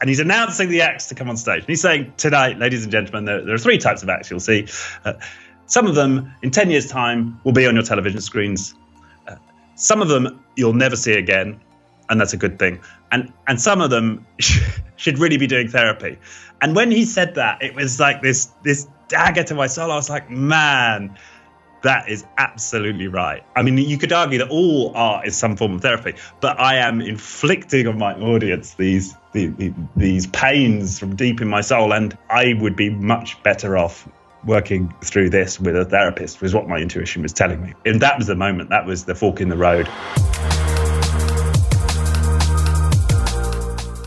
and he's announcing the acts to come on stage. And he's saying, Tonight, ladies and gentlemen, there, there are three types of acts you'll see. Uh, some of them, in 10 years' time, will be on your television screens. Uh, some of them you'll never see again, and that's a good thing. And, and some of them should really be doing therapy. And when he said that, it was like this, this dagger to my soul. I was like, man, that is absolutely right. I mean, you could argue that all art is some form of therapy, but I am inflicting on my audience these these, these pains from deep in my soul, and I would be much better off working through this with a therapist. Was what my intuition was telling me, and that was the moment. That was the fork in the road.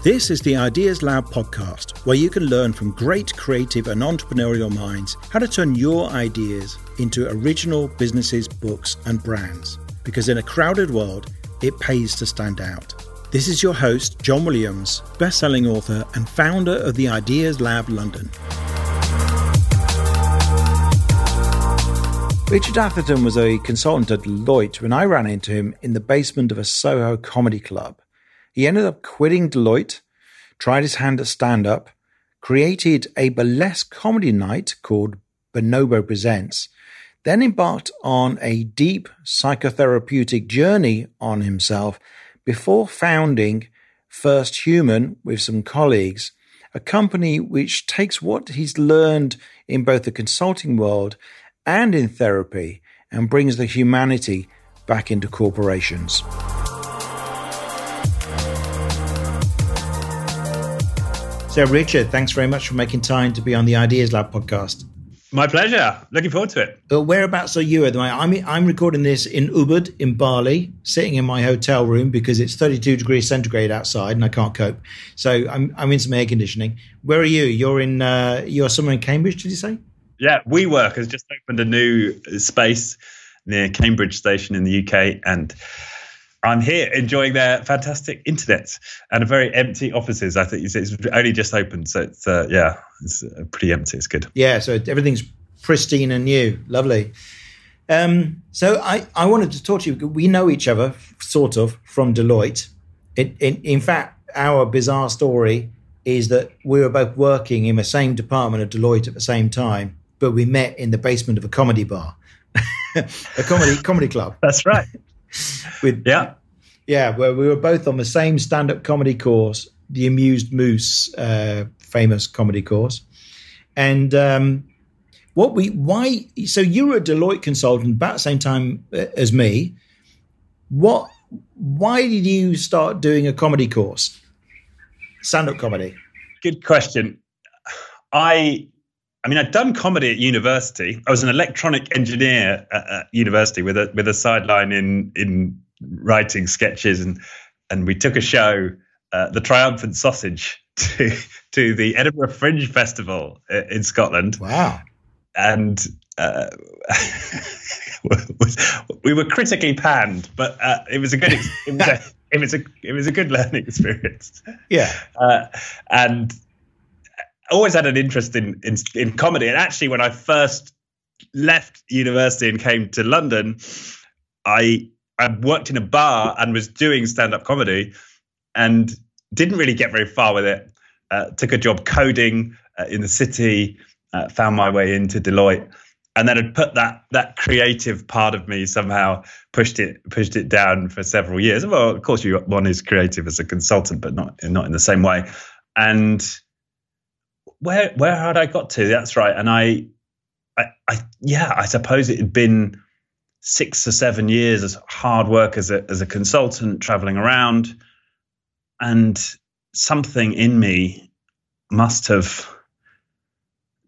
This is the Ideas Lab podcast, where you can learn from great creative and entrepreneurial minds how to turn your ideas into original businesses, books, and brands. Because in a crowded world, it pays to stand out. This is your host, John Williams, best-selling author and founder of the Ideas Lab London. Richard Atherton was a consultant at Deloitte when I ran into him in the basement of a Soho comedy club. He ended up quitting Deloitte, tried his hand at stand up, created a burlesque comedy night called Bonobo Presents, then embarked on a deep psychotherapeutic journey on himself before founding First Human with some colleagues, a company which takes what he's learned in both the consulting world and in therapy and brings the humanity back into corporations. So, Richard, thanks very much for making time to be on the Ideas Lab podcast. My pleasure. Looking forward to it. But whereabouts are you at the moment? I'm, I'm recording this in Ubud in Bali, sitting in my hotel room because it's 32 degrees centigrade outside and I can't cope. So I'm, I'm in some air conditioning. Where are you? You're in uh, you're somewhere in Cambridge, did you say? Yeah, WeWork has just opened a new space near Cambridge Station in the UK, and I'm here enjoying their fantastic internet and a very empty offices. I think it's only just opened, so it's uh, yeah, it's uh, pretty empty. It's good. Yeah, so everything's pristine and new, lovely. Um, so I, I wanted to talk to you. We know each other sort of from Deloitte. It, in, in fact, our bizarre story is that we were both working in the same department at Deloitte at the same time, but we met in the basement of a comedy bar, a comedy comedy club. That's right. With yeah, yeah, where we were both on the same stand-up comedy course, the Amused Moose, uh, famous comedy course, and um, what we why so you were a Deloitte consultant about the same time uh, as me. What why did you start doing a comedy course, stand-up comedy? Good question. I I mean, I'd done comedy at university. I was an electronic engineer at, at university with a with a sideline in in writing sketches, and and we took a show, uh, the Triumphant Sausage, to to the Edinburgh Fringe Festival uh, in Scotland. Wow! And uh, we were critically panned, but uh, it was a good. It was a, it was a it was a good learning experience. Yeah, uh, and always had an interest in, in in comedy. And actually, when I first left university and came to London, I I worked in a bar and was doing stand up comedy, and didn't really get very far with it. Uh, took a job coding uh, in the city, uh, found my way into Deloitte, and then had put that that creative part of me somehow pushed it pushed it down for several years. Well, of course, you one is creative as a consultant, but not not in the same way. And where where had I got to? That's right. And I, I, I yeah, I suppose it had been six or seven years as hard work as a as a consultant, traveling around, and something in me must have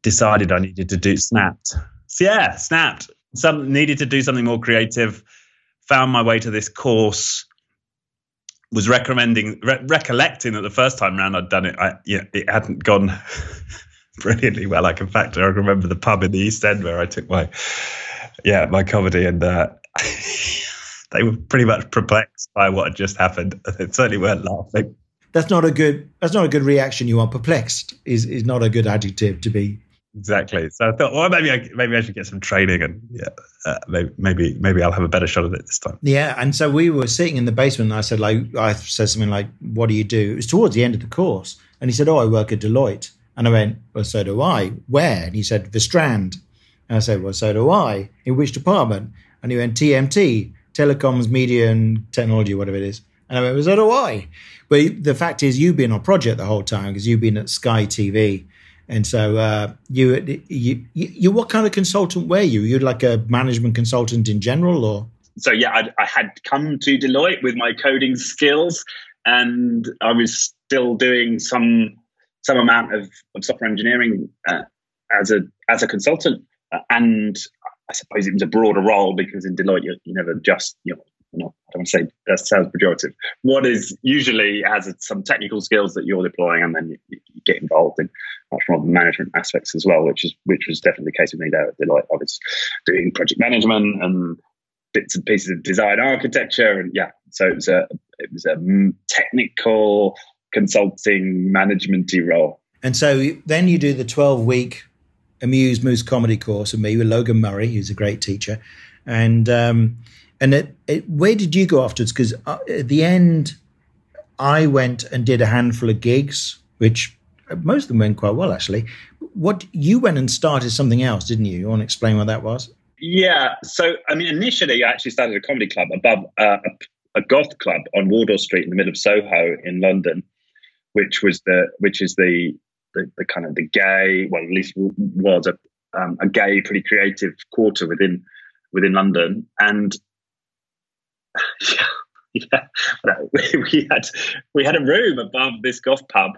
decided I needed to do snapped. So yeah, snapped. Some needed to do something more creative. Found my way to this course was recommending re- recollecting that the first time round I'd done it, I yeah, it hadn't gone brilliantly well. Like in fact, I remember the pub in the East End where I took my yeah my comedy, and uh, they were pretty much perplexed by what had just happened. They certainly weren't laughing. That's not a good. That's not a good reaction. You are perplexed. Is is not a good adjective to be exactly. So I thought, well, maybe I maybe I should get some training, and yeah, uh, maybe maybe I'll have a better shot at it this time. Yeah, and so we were sitting in the basement, and I said, like, I said something like, "What do you do?" It was towards the end of the course, And he said, Oh, I work at Deloitte. And I went, Well, so do I. Where? And he said, The Strand. And I said, Well, so do I. In which department? And he went, TMT, Telecoms, Media and Technology, whatever it is. And I went, Well, so do I. But the fact is, you've been on project the whole time because you've been at Sky TV. And so uh, you, you, you, what kind of consultant were you? You're like a management consultant in general, or? So yeah, I, I had come to Deloitte with my coding skills, and I was still doing some some amount of, of software engineering uh, as a as a consultant, uh, and I suppose it was a broader role because in Deloitte you, you never just you know not, I don't want to say that sounds pejorative. What is usually has some technical skills that you're deploying, and then you, you, get involved in much more management aspects as well, which is which was definitely the case with me there at Deloitte. I was doing project management and bits and pieces of design architecture, and yeah, so it was a it was a technical consulting managementy role. And so then you do the twelve week Amused Moose comedy course with me with Logan Murray, who's a great teacher, and um, and it, it, where did you go afterwards? Because uh, at the end, I went and did a handful of gigs, which uh, most of them went quite well, actually. What you went and started something else, didn't you? You want to explain what that was? Yeah. So, I mean, initially, I actually started a comedy club above uh, a, goth club on Wardour Street in the middle of Soho in London, which was the which is the the, the kind of the gay, well, at least was a um, a gay, pretty creative quarter within within London, and yeah, yeah. we had we had a room above this golf pub.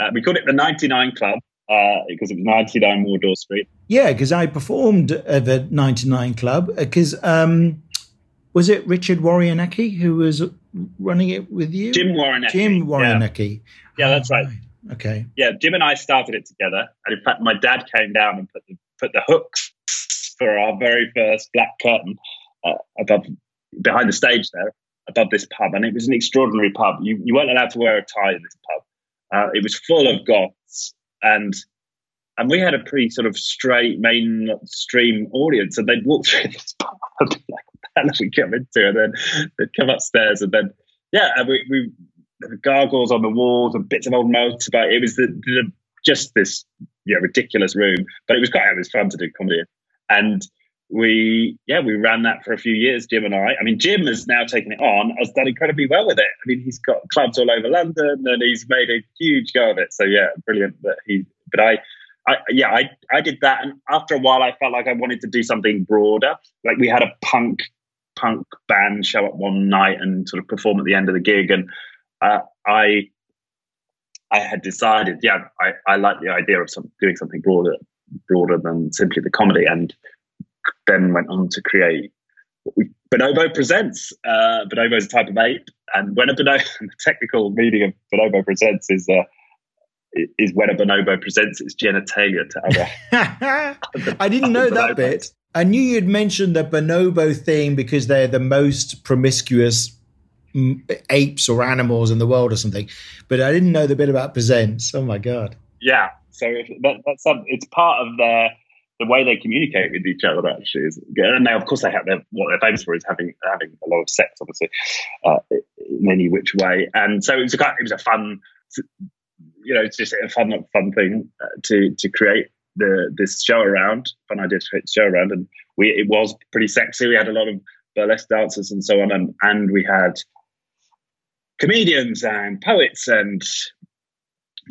Uh, we called it the 99 Club uh, because it was 99 Wardour Street. Yeah, because I performed at the 99 Club because uh, um, was it Richard Warrior-Necki who was running it with you? Jim Warrior-Necki. Jim Warrior-Necki. Yeah, yeah that's right. right. Okay. Yeah, Jim and I started it together, and in fact, my dad came down and put the put the hooks for our very first black curtain uh, above behind the stage there above this pub, and it was an extraordinary pub. You you weren't allowed to wear a tie in this pub. Uh, it was full of goths, and and we had a pretty sort of straight mainstream audience, and they'd walk through this pub like, "What the we come into?" And then they'd come upstairs, and then yeah, and we, we the gargoyles on the walls and bits of old motorbike. It was the, the, just this yeah ridiculous room, but it was quite it was fun to do comedy, and we yeah we ran that for a few years jim and i. I mean jim has now taken it on has done incredibly well with it. I mean he's got clubs all over london and he's made a huge go of it. So yeah brilliant that he but i I, yeah, I, I did that, and after a while, I felt like I wanted to do something broader. Like we had a punk punk band show up one night and sort of perform at the end of the gig, and uh, I I had decided, yeah, I, I like the idea of some, doing something broader broader than simply the comedy, and then went on to create Bonobo Presents. Uh, Bonobo is a type of ape, and when a bonobo, the technical meaning of Bonobo Presents is uh, is when a bonobo presents its genitalia to other. I didn't know that bit. I knew you'd mentioned the bonobo thing because they're the most promiscuous apes or animals in the world or something, but I didn't know the bit about presents. Oh my god! Yeah, so that, that's some, it's part of their the way they communicate with each other actually is good. and now of course they have their, what they're famous for is having having a lot of sex obviously uh, in any which way. And so it was a it was a fun you know it's just a fun fun thing uh, to to create the this show around fun idea to create the show around. And we it was pretty sexy. We had a lot of burlesque dancers and so on. And and we had comedians and poets and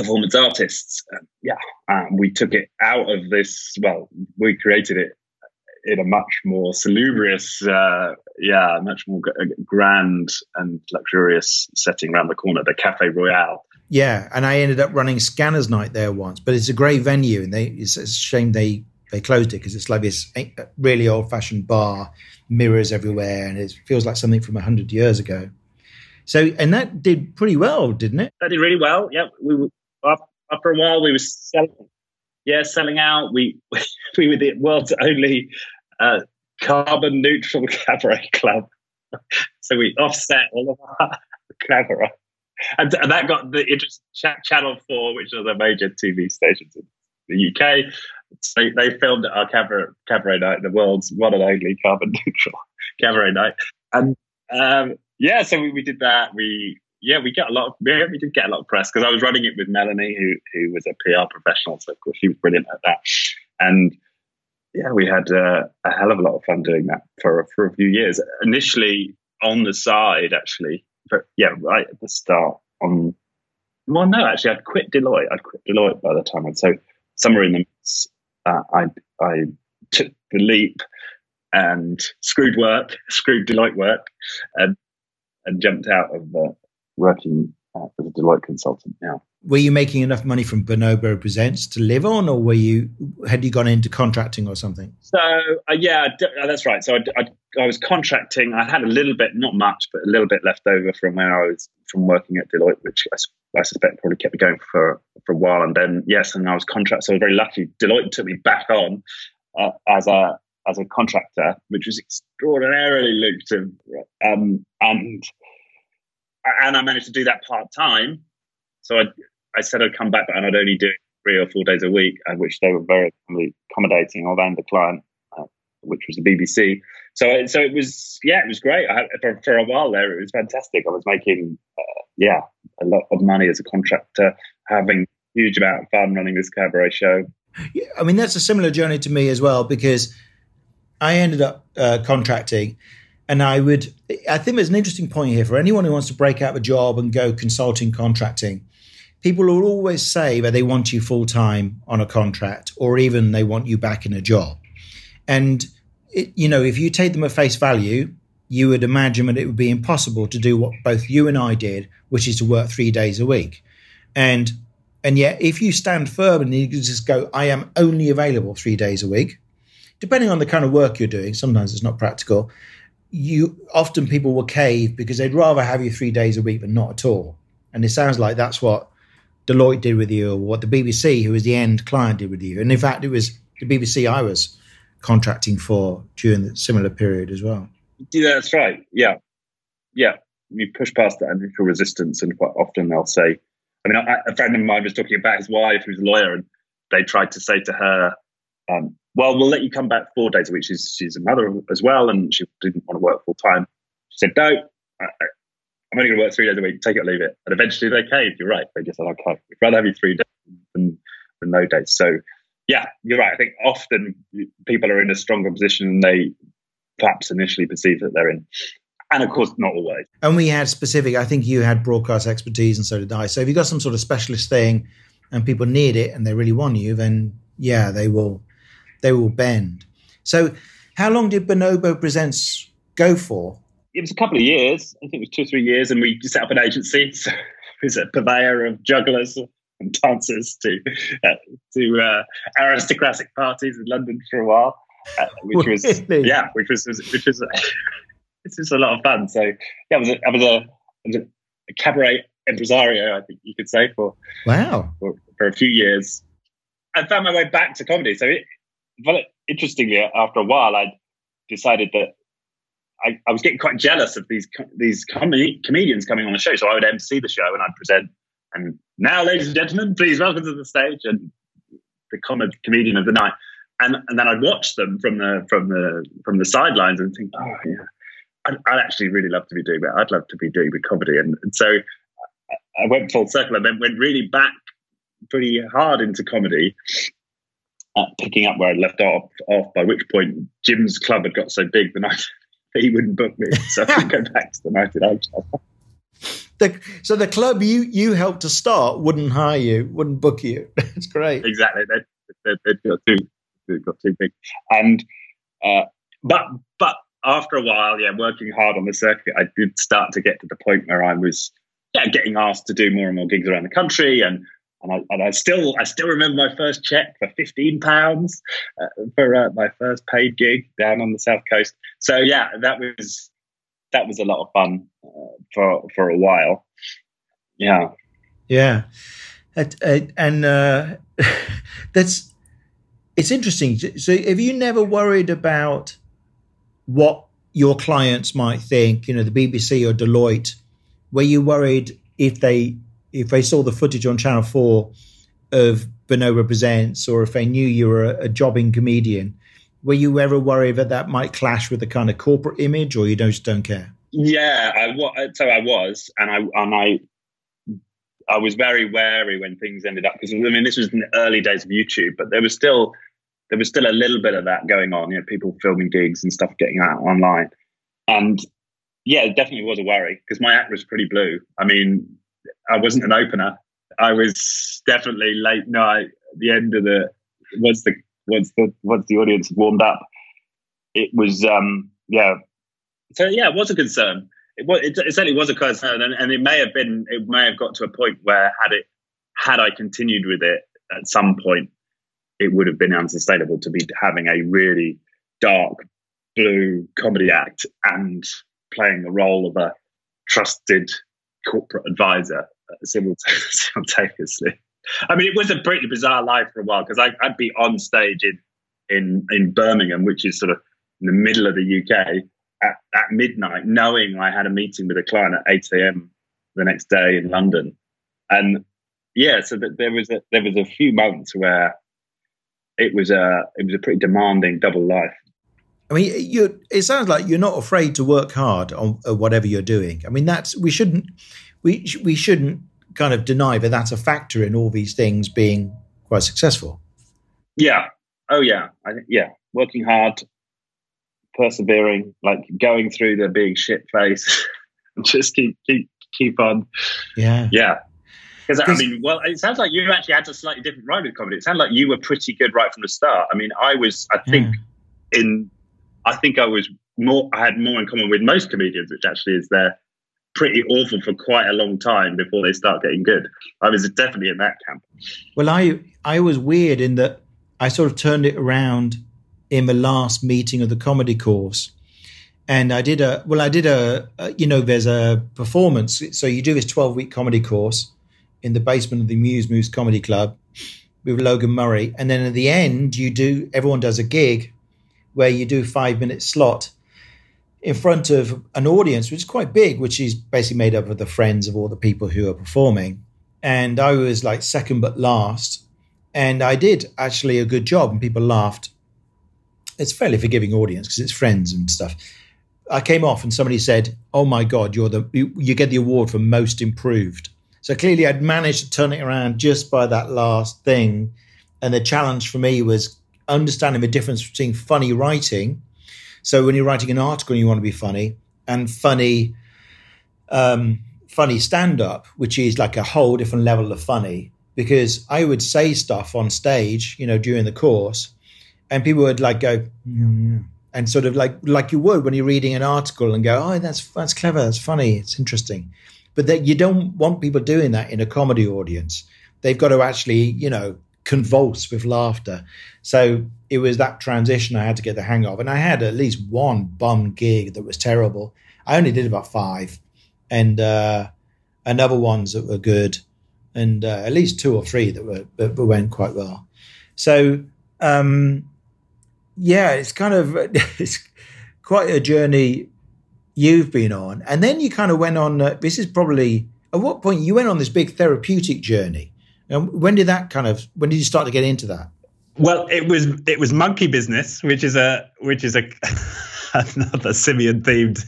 performance artists. Uh, yeah, um, we took it out of this. Well, we created it in a much more salubrious, uh, yeah, much more g- uh, grand and luxurious setting around the corner, the Cafe Royal. Yeah, and I ended up running Scanners Night there once, but it's a great venue, and they it's, it's a shame they they closed it because it's like this uh, really old fashioned bar, mirrors everywhere, and it feels like something from hundred years ago. So, and that did pretty well, didn't it? That did really well. Yeah, we after a while, we were selling, yeah, selling out. We we were the world's only uh, carbon neutral cabaret club, so we offset all of our cabaret, and, and that got the interest. Channel Four, which are the major TV stations in the UK, so they filmed our cabaret, cabaret night, the world's one and only carbon neutral cabaret night, and um, yeah, so we, we did that. We yeah, we get a lot. Of, yeah, we did get a lot of press because I was running it with Melanie, who who was a PR professional. So of course she was brilliant at that. And yeah, we had uh, a hell of a lot of fun doing that for for a few years. Initially on the side, actually, but yeah, right at the start. On well, no, actually, I'd quit Deloitte. I'd quit Deloitte by the time. And so somewhere in the midst, uh, I I took the leap and screwed work, screwed Deloitte work, and and jumped out of uh, working uh, as a Deloitte consultant now. Were you making enough money from Bonobo Presents to live on, or were you had you gone into contracting or something? So uh, yeah, uh, that's right. So I, I, I, was contracting. I had a little bit, not much, but a little bit left over from where I was from working at Deloitte, which I, I suspect probably kept me going for for a while. And then yes, and I was contract. So I was very lucky. Deloitte took me back on uh, as a as a contractor, which was extraordinarily lucrative. Um, and and I managed to do that part time. So I, I said I'd come back, and I'd only do it three or four days a week, which they were very accommodating of, and the client, uh, which was the BBC. So, so it was, yeah, it was great. Had, for, for a while there, it was fantastic. I was making, uh, yeah, a lot of money as a contractor, having huge amount of fun running this cabaret show. Yeah, I mean, that's a similar journey to me as well because I ended up uh, contracting and I would, I think there's an interesting point here for anyone who wants to break out of a job and go consulting, contracting. People will always say that they want you full time on a contract, or even they want you back in a job. And it, you know, if you take them at face value, you would imagine that it would be impossible to do what both you and I did, which is to work three days a week. And and yet, if you stand firm and you just go, I am only available three days a week, depending on the kind of work you're doing, sometimes it's not practical you often people will cave because they'd rather have you three days a week than not at all. And it sounds like that's what Deloitte did with you, or what the BBC, who was the end client, did with you. And in fact, it was the BBC I was contracting for during the similar period as well. Yeah, that's right. Yeah, yeah. You push past that initial resistance, and quite often they'll say, I mean, a friend of mine was talking about his wife, who's a lawyer, and they tried to say to her, um, well, we'll let you come back four days a week. She's she's a mother as well, and she didn't want to work full time. She said, no, I, am only going to work three days a week. Take it or leave it. And eventually they caved. You're right. They just said, okay, we'd rather have you three days than, than no days. So, yeah, you're right. I think often people are in a stronger position than they perhaps initially perceive that they're in. And of course, not always. And we had specific, I think you had broadcast expertise, and so did I. So if you've got some sort of specialist thing and people need it and they really want you, then yeah, they will they will bend. So, how long did Bonobo Presents go for? It was a couple of years. I think it was two or three years, and we set up an agency. So it was a purveyor of jugglers and dancers to uh, to uh, aristocratic parties in London for a while, uh, which was yeah, which was which was this was a lot of fun. So yeah, I was a, I was a, was a cabaret impresario, I think you could say for wow for, for a few years. I found my way back to comedy. So it, but interestingly, after a while, I decided that I, I, was getting quite jealous of these these com- comedians coming on the show. So I would MC the show and I'd present. And now, ladies and gentlemen, please welcome to the stage and the com- comedian of the night. And, and then I'd watch them from the from the from the sidelines and think, oh yeah, I'd, I'd actually really love to be doing that. I'd love to be doing the comedy. And, and so I went full circle and then went really back pretty hard into comedy uh, picking up where I left off, off, by which point Jim's club had got so big the night he wouldn't book me. So I could go back to the 99 club. The, so the club you you helped to start wouldn't hire you, wouldn't book you. That's great. Exactly. They, they, they got too got too big, and uh, but but after a while, yeah, working hard on the circuit, I did start to get to the point where I was yeah getting asked to do more and more gigs around the country, and and I, and I still I still remember my first check for fifteen pounds uh, for uh, my first paid gig down on the south coast. So yeah, that was that was a lot of fun uh, for for a while. Yeah, yeah, and, and uh, that's it's interesting. So, have you never worried about what your clients might think? You know, the BBC or Deloitte. Were you worried if they if they saw the footage on Channel Four of Bonobo Presents, or if they knew you were a, a jobbing comedian, were you ever worried that that might clash with the kind of corporate image, or you just don't care? Yeah, I so I was, and I and I I was very wary when things ended up because I mean this was in the early days of YouTube, but there was still there was still a little bit of that going on. You know, people filming gigs and stuff getting out online, and yeah, it definitely was a worry because my act was pretty blue. I mean, I wasn't an opener. I was definitely late night. The end of the once the once the once the audience warmed up, it was um yeah. So yeah, it was a concern it, was, it, it certainly was a concern, and, and it may have been, it may have got to a point where had it, had I continued with it at some point, it would have been unsustainable to be having a really dark blue comedy act and playing the role of a trusted corporate advisor uh, simultaneously. I mean, it was a pretty bizarre life for a while because I'd be on stage in, in in Birmingham, which is sort of in the middle of the UK, at, at midnight, knowing I had a meeting with a client at 8 a.m. the next day in London. And yeah, so that there was a, there was a few months where it was a it was a pretty demanding double life. I mean, you it sounds like you're not afraid to work hard on uh, whatever you're doing. I mean, that's we shouldn't we we shouldn't kind of deny that that's a factor in all these things being quite successful. Yeah. Oh yeah. I yeah. Working hard, persevering, like going through the big shit face, and just keep keep keep on. Yeah, yeah. Because I mean, well, it sounds like you actually had a slightly different ride with comedy. It sounded like you were pretty good right from the start. I mean, I was, I think, yeah. in, I think I was more, I had more in common with most comedians, which actually is they're pretty awful for quite a long time before they start getting good. I was definitely in that camp. Well, I I was weird in that I sort of turned it around in the last meeting of the comedy course. And I did a, well, I did a, a you know, there's a performance. So you do this 12 week comedy course in the basement of the Amused Moose Comedy Club with Logan Murray. And then at the end, you do, everyone does a gig where you do five minute slot in front of an audience, which is quite big, which is basically made up of the friends of all the people who are performing. And I was like second but last. And I did actually a good job, and people laughed it's fairly forgiving audience because it's friends and stuff. I came off and somebody said, "Oh my God, you're the you, you get the award for most improved." So clearly, I'd managed to turn it around just by that last thing. And the challenge for me was understanding the difference between funny writing. So when you're writing an article, and you want to be funny, and funny, um, funny stand up, which is like a whole different level of funny. Because I would say stuff on stage, you know, during the course, and people would like go and sort of like like you would when you're reading an article and go, oh, that's that's clever, that's funny, it's interesting, but that you don't want people doing that in a comedy audience. They've got to actually, you know, convulse with laughter. So it was that transition I had to get the hang of, and I had at least one bum gig that was terrible. I only did about five, and uh, another ones that were good, and uh, at least two or three that were that went quite well. So um, yeah, it's kind of it's quite a journey you've been on, and then you kind of went on. Uh, this is probably at what point you went on this big therapeutic journey. And when did that kind of when did you start to get into that? Well, it was it was monkey business, which is a which is a another simian themed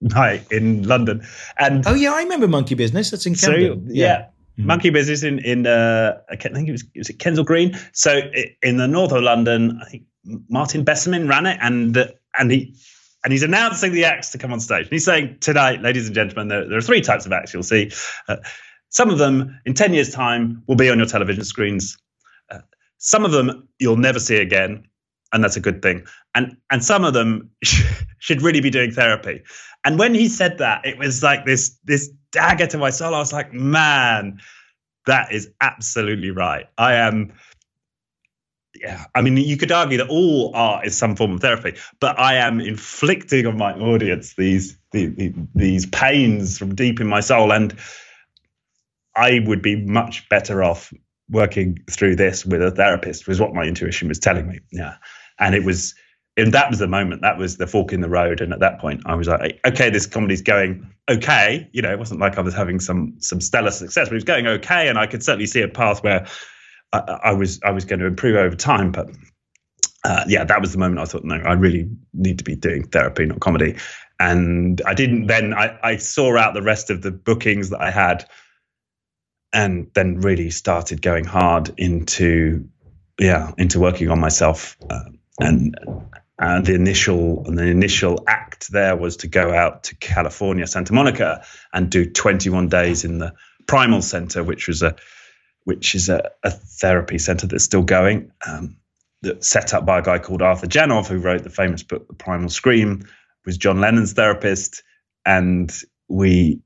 night in London. And oh yeah, I remember monkey business. That's in Camden. So, yeah. yeah. Mm-hmm. Monkey business in in uh, I think it was was it Kensal Green. So in the north of London, I think Martin Besserman ran it, and and he and he's announcing the acts to come on stage. And he's saying tonight, ladies and gentlemen, there, there are three types of acts you'll see. Uh, some of them, in ten years' time, will be on your television screens. Uh, some of them you'll never see again, and that's a good thing. And and some of them should really be doing therapy. And when he said that, it was like this this dagger to my soul. I was like, man, that is absolutely right. I am yeah, I mean, you could argue that all art is some form of therapy, but I am inflicting on my audience these these, these pains from deep in my soul, and I would be much better off working through this with a therapist. Was what my intuition was telling me. Yeah, and it was, and that was the moment. That was the fork in the road, and at that point, I was like, okay, this comedy's going okay. You know, it wasn't like I was having some some stellar success, but it was going okay, and I could certainly see a path where I, I was I was going to improve over time, but uh, yeah, that was the moment I thought, no, I really need to be doing therapy, not comedy. and I didn't then I, I saw out the rest of the bookings that I had and then really started going hard into yeah into working on myself. Uh, and and the initial and the initial act there was to go out to California Santa Monica and do 21 days in the Primal Center which was a which is a, a therapy center that's still going um, that's set up by a guy called Arthur Janov who wrote the famous book The Primal Scream was John Lennon's therapist, and we,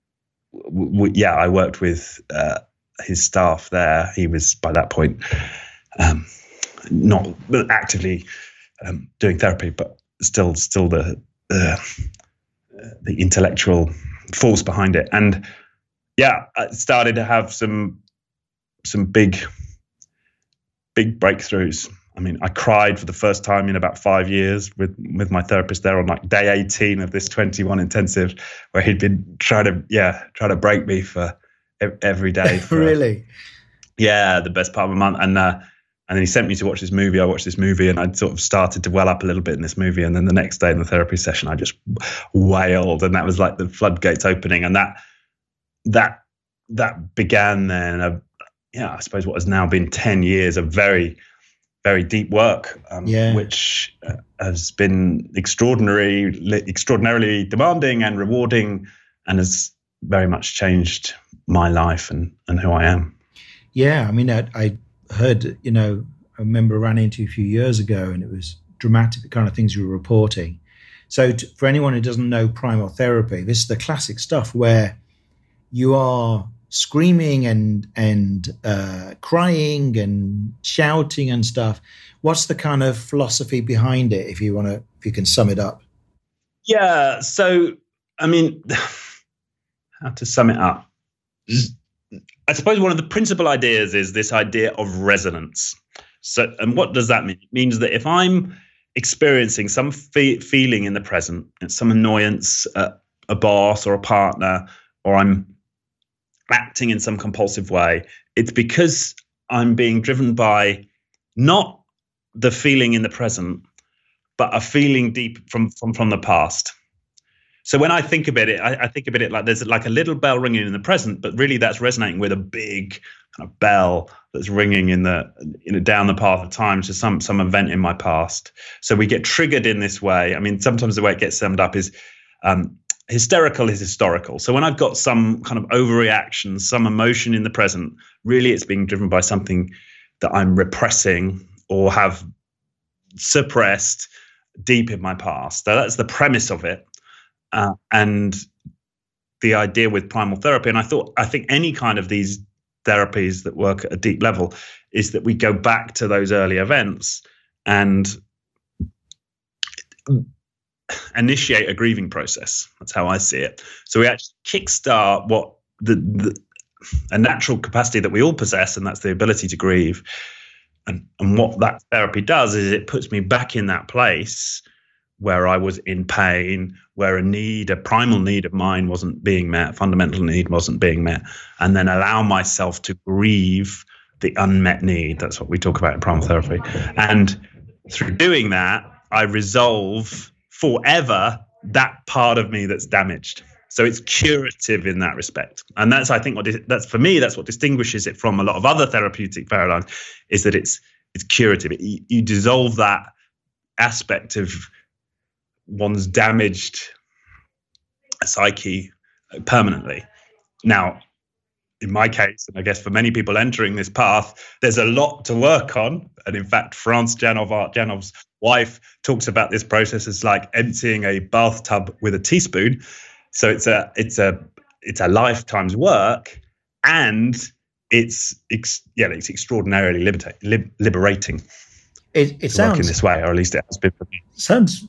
we yeah, I worked with uh, his staff there. He was by that point um, not actively um, doing therapy, but still, still the uh, the intellectual force behind it. And yeah, I started to have some some big big breakthroughs I mean, I cried for the first time in about five years with with my therapist there on like day 18 of this 21 intensive, where he'd been trying to yeah trying to break me for every day. For, really? Yeah, the best part of a month, and uh, and then he sent me to watch this movie. I watched this movie, and I sort of started to well up a little bit in this movie. And then the next day in the therapy session, I just wailed, and that was like the floodgates opening, and that that that began then. A, yeah, I suppose what has now been 10 years of very very deep work, um, yeah. which uh, has been extraordinary, extraordinarily demanding and rewarding, and has very much changed my life and, and who I am. Yeah, I mean, I, I heard, you know, I remember I ran into a few years ago, and it was dramatic, the kind of things you were reporting. So, to, for anyone who doesn't know primal therapy, this is the classic stuff where you are screaming and and uh, crying and shouting and stuff. What's the kind of philosophy behind it? If you want to, if you can sum it up. Yeah. So, I mean, how to sum it up? I suppose one of the principal ideas is this idea of resonance. So, and what does that mean? It means that if I'm experiencing some fe- feeling in the present, some annoyance at a boss or a partner, or I'm acting in some compulsive way, it's because I'm being driven by not the feeling in the present, but a feeling deep from from from the past. So when I think about it, I, I, think about it like there's like a little bell ringing in the present, but really that's resonating with a big kind of bell that's ringing in the down the path of time to some some event in my past. So we get triggered in this way. I mean, sometimes the way it gets summed up is um, hysterical is historical. So when I've got some kind of overreaction, some emotion in the present, really it's being driven by something that I'm repressing or have suppressed deep in my past. So that's the premise of it. Uh, and the idea with primal therapy, and I thought, I think any kind of these therapies that work at a deep level is that we go back to those early events and initiate a grieving process. That's how I see it. So we actually kickstart what the, the a natural capacity that we all possess, and that's the ability to grieve. And, and what that therapy does is it puts me back in that place where I was in pain, where a need, a primal need of mine wasn't being met, fundamental need wasn't being met, and then allow myself to grieve the unmet need. That's what we talk about in primal therapy. And through doing that, I resolve forever that part of me that's damaged. So it's curative in that respect, and that's I think what that's for me. That's what distinguishes it from a lot of other therapeutic paradigms, is that it's it's curative. You, you dissolve that aspect of one's damaged psyche permanently. Now, in my case, and I guess for many people entering this path, there's a lot to work on. And in fact, France Janov, uh, Janov's wife talks about this process as like emptying a bathtub with a teaspoon. So it's a it's a it's a lifetime's work, and it's ex, yeah, it's extraordinarily libera- liberating. It, it sounds in this way, or at least it has been for me. Sounds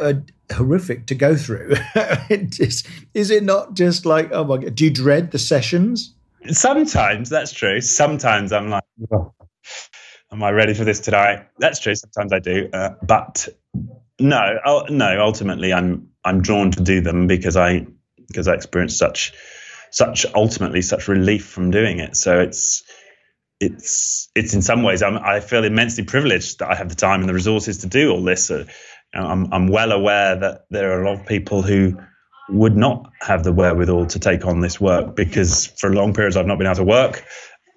uh, horrific to go through. is, it not just like oh my god? Do you dread the sessions? Sometimes that's true. Sometimes I'm like, oh, am I ready for this tonight? That's true. Sometimes I do, uh, but no, oh, no. Ultimately, I'm I'm drawn to do them because I because I experience such such ultimately such relief from doing it. So it's it's it's in some ways I'm, i feel immensely privileged that I have the time and the resources to do all this. Uh, I'm I'm well aware that there are a lot of people who would not have the wherewithal to take on this work because for long periods I've not been able to work.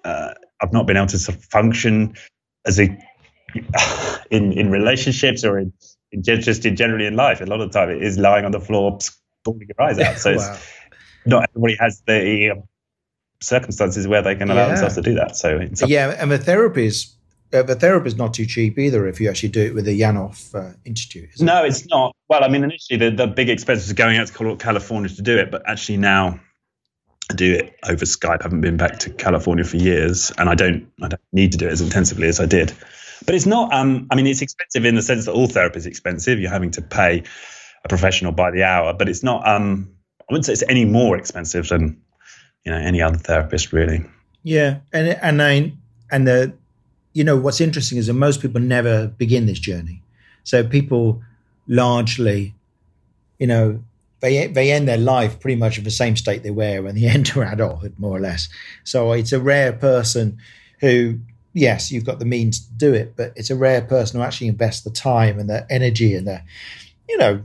Uh, I've not been able to function as a in in relationships or in, in just in generally in life. A lot of the time, it is lying on the floor, pulling your eyes out. So wow. not everybody has the um, circumstances where they can allow yeah. themselves to do that. So yeah, and the therapy is uh, the therapy is not too cheap either if you actually do it with the Janov uh, Institute. No, it? it's not. Well, I mean, initially the, the big expense was going out to California to do it, but actually now I do it over Skype. I haven't been back to California for years, and I don't I don't need to do it as intensively as I did. But it's not. Um, I mean, it's expensive in the sense that all therapy is expensive. You're having to pay a professional by the hour, but it's not. Um, I wouldn't say it's any more expensive than you know any other therapist, really. Yeah, and and I and the you know what's interesting is that most people never begin this journey. So people largely, you know, they they end their life pretty much in the same state they were when they enter adulthood, more or less. So it's a rare person who, yes, you've got the means to do it, but it's a rare person who actually invests the time and the energy and the, you know,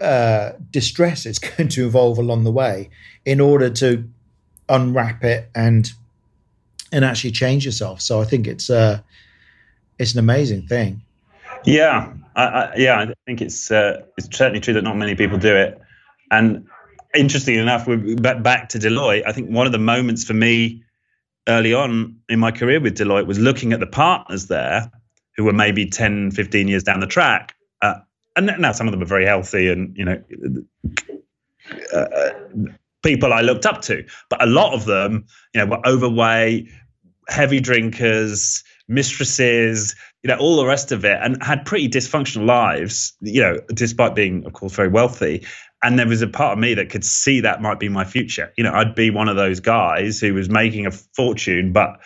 uh, distress it's going to evolve along the way in order to unwrap it and and actually change yourself. So I think it's uh, it's an amazing thing. Yeah, I, I, yeah, I think it's uh, it's certainly true that not many people do it. And interestingly enough, we're back to Deloitte. I think one of the moments for me early on in my career with Deloitte was looking at the partners there who were maybe 10, 15 years down the track. Uh, and now some of them are very healthy and, you know, uh, people I looked up to. But a lot of them, you know, were overweight, heavy drinkers, mistresses, you know, all the rest of it, and had pretty dysfunctional lives, you know, despite being, of course, very wealthy and there was a part of me that could see that might be my future. You know, I'd be one of those guys who was making a fortune, but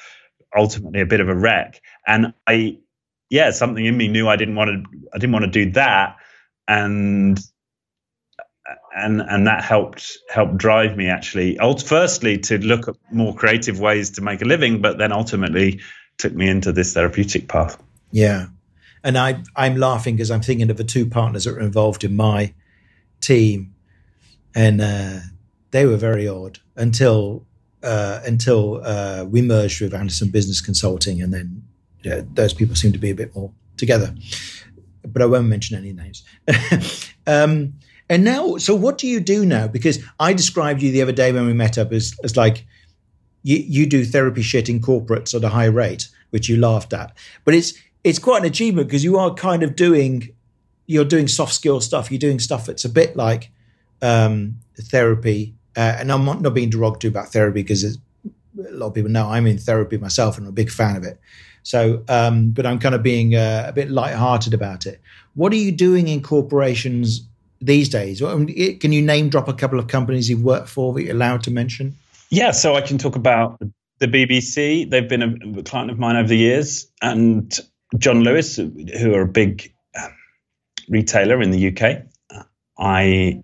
ultimately a bit of a wreck. And I, yeah, something in me knew I didn't want to. I didn't want to do that, and and and that helped helped drive me actually. Firstly, to look at more creative ways to make a living, but then ultimately took me into this therapeutic path. Yeah, and I I'm laughing because I'm thinking of the two partners that were involved in my team, and uh, they were very odd until uh, until uh, we merged with Andersen Business Consulting, and then those people seem to be a bit more together. But I won't mention any names. um, and now, so what do you do now? Because I described you the other day when we met up as as like you, you do therapy shit in corporates at a high rate, which you laughed at. But it's it's quite an achievement because you are kind of doing you're doing soft skill stuff. You're doing stuff that's a bit like um, therapy. Uh, and I'm not, not being derogatory about therapy because a lot of people know I'm in therapy myself and I'm a big fan of it. So, um, but I'm kind of being uh, a bit light-hearted about it. What are you doing in corporations these days? Can you name drop a couple of companies you've worked for that you're allowed to mention? Yeah, so I can talk about the BBC. They've been a client of mine over the years, and John Lewis, who are a big retailer in the UK. I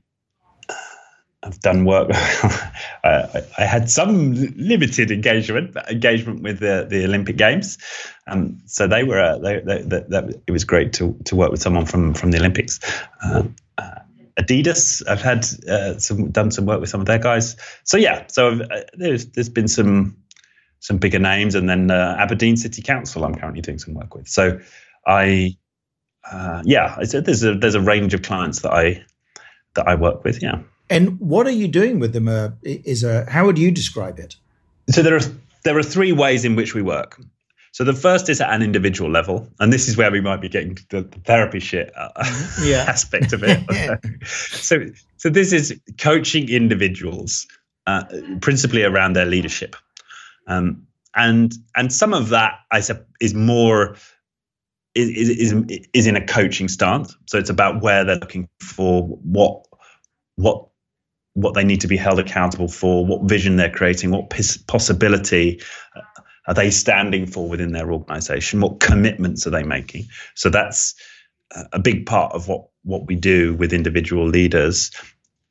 have done work. I, I, had some limited engagement engagement with the, the Olympic Games, um, so they were uh, they, they, they, it was great to to work with someone from from the Olympics. Uh, uh, Adidas, I've had uh, some done some work with some of their guys. So yeah, so uh, there's there's been some some bigger names, and then uh, Aberdeen City Council, I'm currently doing some work with. So I uh, yeah, there's a there's a range of clients that I that I work with. Yeah. And what are you doing with them? Uh, is a how would you describe it? So there are there are three ways in which we work. So the first is at an individual level, and this is where we might be getting the, the therapy shit uh, yeah. aspect of it. so so this is coaching individuals, uh, principally around their leadership, um, and and some of that I said is more is, is is in a coaching stance. So it's about where they're looking for what what what they need to be held accountable for, what vision they're creating, what possibility uh, are they standing for within their organization, what commitments are they making. So that's a big part of what what we do with individual leaders.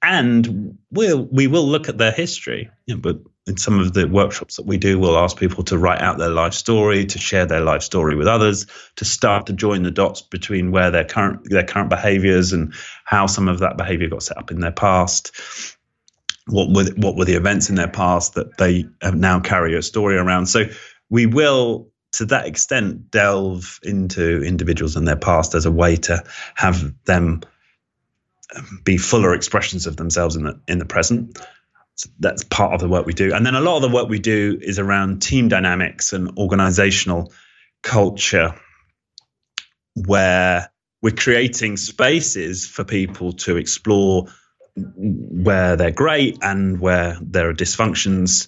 And we'll we will look at their history, you know, but in some of the workshops that we do, we'll ask people to write out their life story, to share their life story with others, to start to join the dots between where their current their current behaviors and how some of that behavior got set up in their past. What were what were the events in their past that they have now carry a story around? So we will to that extent delve into individuals and their past as a way to have them um, be fuller expressions of themselves in the in the present so that's part of the work we do. And then a lot of the work we do is around team dynamics and organizational culture, where we're creating spaces for people to explore where they're great and where there are dysfunctions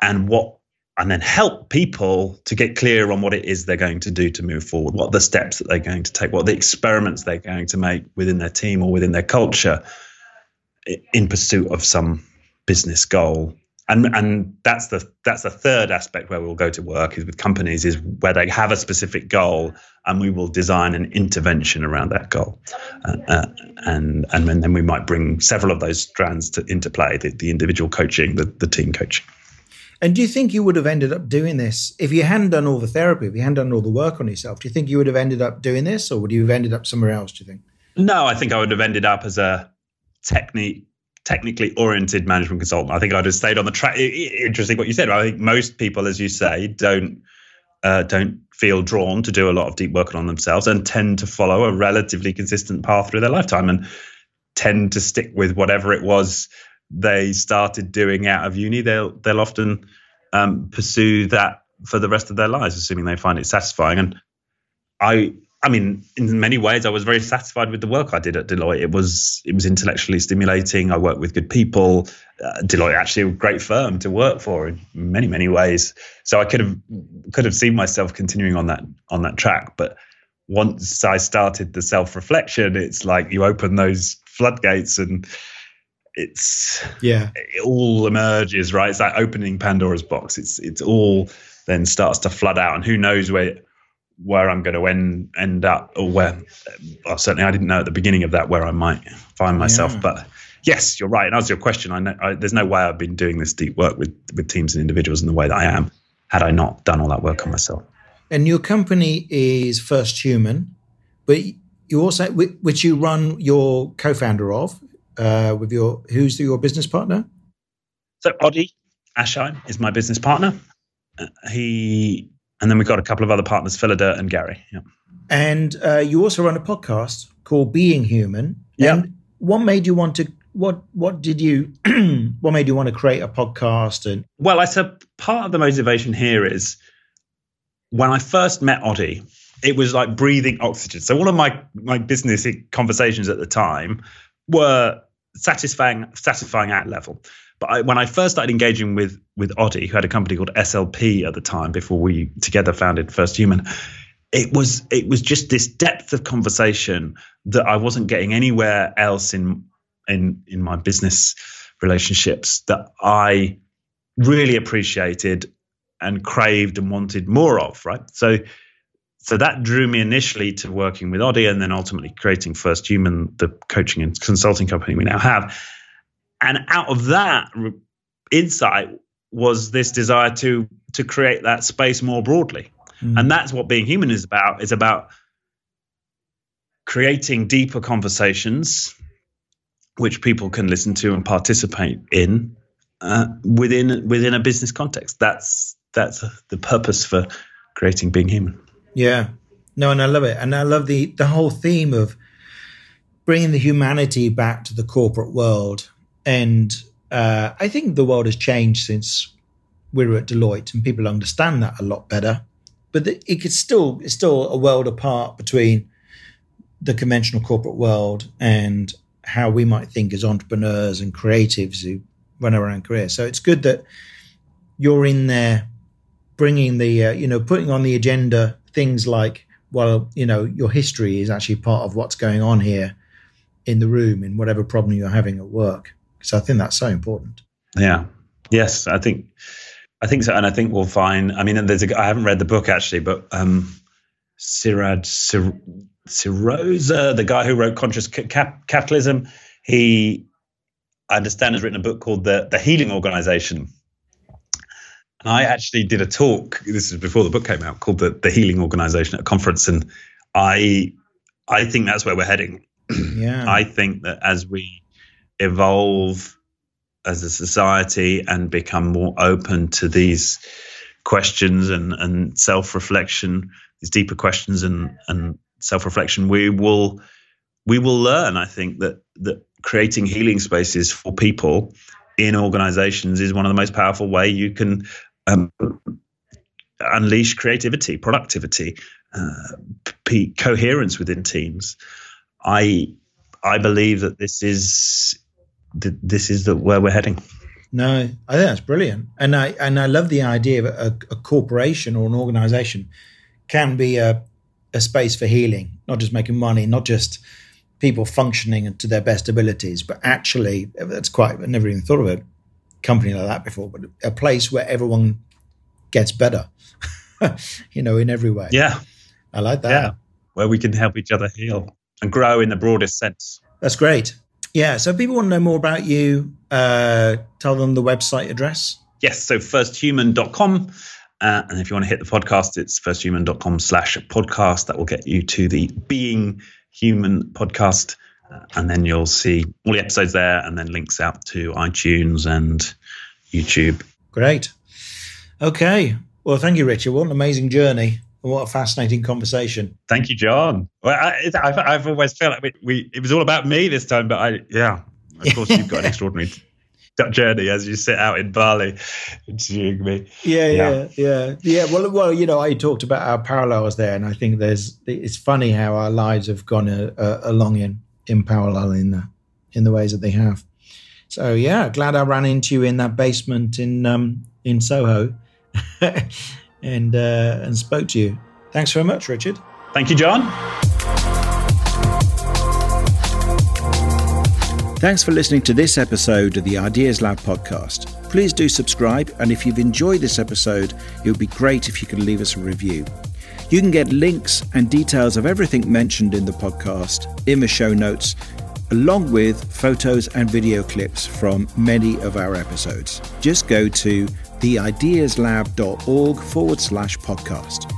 and what and then help people to get clear on what it is they're going to do to move forward what the steps that they're going to take what the experiments they're going to make within their team or within their culture in pursuit of some business goal and and that's the that's the third aspect where we'll go to work is with companies is where they have a specific goal and we will design an intervention around that goal. Uh, uh, and and then we might bring several of those strands to, into play the, the individual coaching the, the team coaching. And do you think you would have ended up doing this? If you hadn't done all the therapy if you hadn't done all the work on yourself do you think you would have ended up doing this or would you have ended up somewhere else do you think? No i think i would have ended up as a technique technically oriented management consultant. I think I'd have stayed on the track. Interesting what you said. I think most people, as you say, don't uh, don't feel drawn to do a lot of deep work on themselves and tend to follow a relatively consistent path through their lifetime and tend to stick with whatever it was they started doing out of uni. They'll they'll often um, pursue that for the rest of their lives, assuming they find it satisfying. And I I mean, in many ways, I was very satisfied with the work I did at Deloitte. It was it was intellectually stimulating. I worked with good people. Uh, Deloitte actually a great firm to work for in many many ways. So I could have could have seen myself continuing on that on that track. But once I started the self reflection, it's like you open those floodgates and it's yeah it all emerges right. It's like opening Pandora's box. It's it's all then starts to flood out, and who knows where where I'm going to end end up, or where well, certainly I didn't know at the beginning of that where I might find myself. Yeah. But yes, you're right. And as your question, I know I, there's no way I've been doing this deep work with with teams and individuals in the way that I am had I not done all that work on myself. And your company is First Human, but you also which you run your co-founder of uh, with your who's your business partner? So Odi Ashine is my business partner. Uh, he and then we've got a couple of other partners, Philida and Gary. Yeah. And uh, you also run a podcast called Being Human. Yeah. And what made you want to? What What did you? what made you want to create a podcast? And well, I said part of the motivation here is when I first met Odi, it was like breathing oxygen. So all of my my business conversations at the time were satisfying satisfying at level. But I, when I first started engaging with with Odi, who had a company called SLP at the time before we together founded First Human, it was it was just this depth of conversation that I wasn't getting anywhere else in in in my business relationships that I really appreciated and craved and wanted more of. Right, so so that drew me initially to working with Odi and then ultimately creating First Human, the coaching and consulting company we now have. And out of that insight was this desire to to create that space more broadly. Mm. and that's what being human is about. Is about creating deeper conversations which people can listen to and participate in uh, within within a business context. That's that's the purpose for creating being human yeah no and i love it and i love the the whole theme of bringing the humanity back to the corporate world and uh, I think the world has changed since we were at Deloitte, and people understand that a lot better. But it could still it's still a world apart between the conventional corporate world and how we might think as entrepreneurs and creatives who run our own career. So it's good that you're in there, bringing the uh, you know putting on the agenda things like well you know your history is actually part of what's going on here in the room in whatever problem you're having at work. So I think that's so important. Yeah. Yes, I think I think so, and I think we'll find. I mean, there's a, I haven't read the book actually, but um, Siraj Sir, Siroza, the guy who wrote Conscious Cap- Capitalism, he I understand has written a book called the the Healing Organization, And I actually did a talk. This is before the book came out, called the the Healing Organization at a conference, and I I think that's where we're heading. Yeah. I think that as we evolve as a society and become more open to these questions and, and self reflection, these deeper questions and, and self reflection, we will we will learn. I think that that creating healing spaces for people in organizations is one of the most powerful way you can um, unleash creativity, productivity, uh, p- coherence within teams. I I believe that this is this is the, where we're heading. No, I think that's brilliant, and I and I love the idea of a, a corporation or an organization can be a, a space for healing, not just making money, not just people functioning to their best abilities, but actually that's quite. I never even thought of a company like that before, but a place where everyone gets better, you know, in every way. Yeah, I like that. Yeah, where we can help each other heal and grow in the broadest sense. That's great. Yeah. So if people want to know more about you, uh, tell them the website address. Yes. So firsthuman.com. Uh, and if you want to hit the podcast, it's firsthuman.com slash podcast. That will get you to the Being Human podcast. Uh, and then you'll see all the episodes there and then links out to iTunes and YouTube. Great. Okay. Well, thank you, Richard. What an amazing journey. And What a fascinating conversation. Thank you, John. Well, I, have I've always felt like we, we, it was all about me this time, but I, yeah, of course, you've got an extraordinary journey as you sit out in Bali interviewing me. Yeah, yeah, yeah, yeah. Well, well, you know, I talked about our parallels there, and I think there's it's funny how our lives have gone uh, uh, along in in parallel in the in the ways that they have. So yeah, glad I ran into you in that basement in um, in Soho. and uh, and spoke to you. Thanks very much, Richard. Thank you, John. Thanks for listening to this episode of the Ideas Lab podcast. Please do subscribe, and if you've enjoyed this episode, it would be great if you could leave us a review. You can get links and details of everything mentioned in the podcast in the show notes, along with photos and video clips from many of our episodes. Just go to theideaslab.org forward slash podcast.